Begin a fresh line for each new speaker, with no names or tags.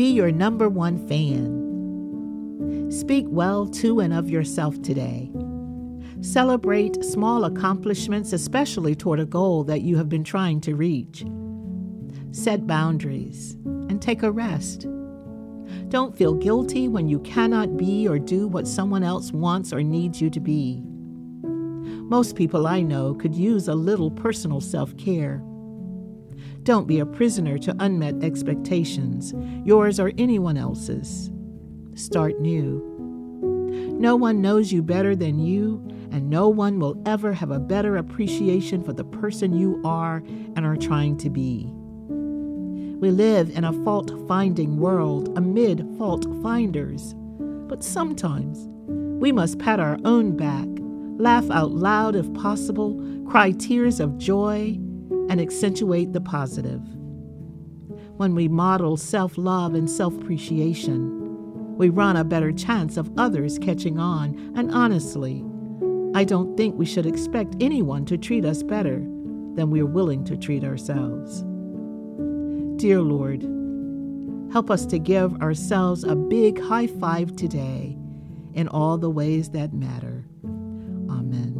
Be your number one fan. Speak well to and of yourself today. Celebrate small accomplishments, especially toward a goal that you have been trying to reach. Set boundaries and take a rest. Don't feel guilty when you cannot be or do what someone else wants or needs you to be. Most people I know could use a little personal self care. Don't be a prisoner to unmet expectations, yours or anyone else's. Start new. No one knows you better than you, and no one will ever have a better appreciation for the person you are and are trying to be. We live in a fault finding world amid fault finders, but sometimes we must pat our own back, laugh out loud if possible, cry tears of joy, and accentuate the positive. When we model self love and self appreciation, we run a better chance of others catching on, and honestly, I don't think we should expect anyone to treat us better than we're willing to treat ourselves. Dear Lord, help us to give ourselves a big high five today in all the ways that matter. Amen.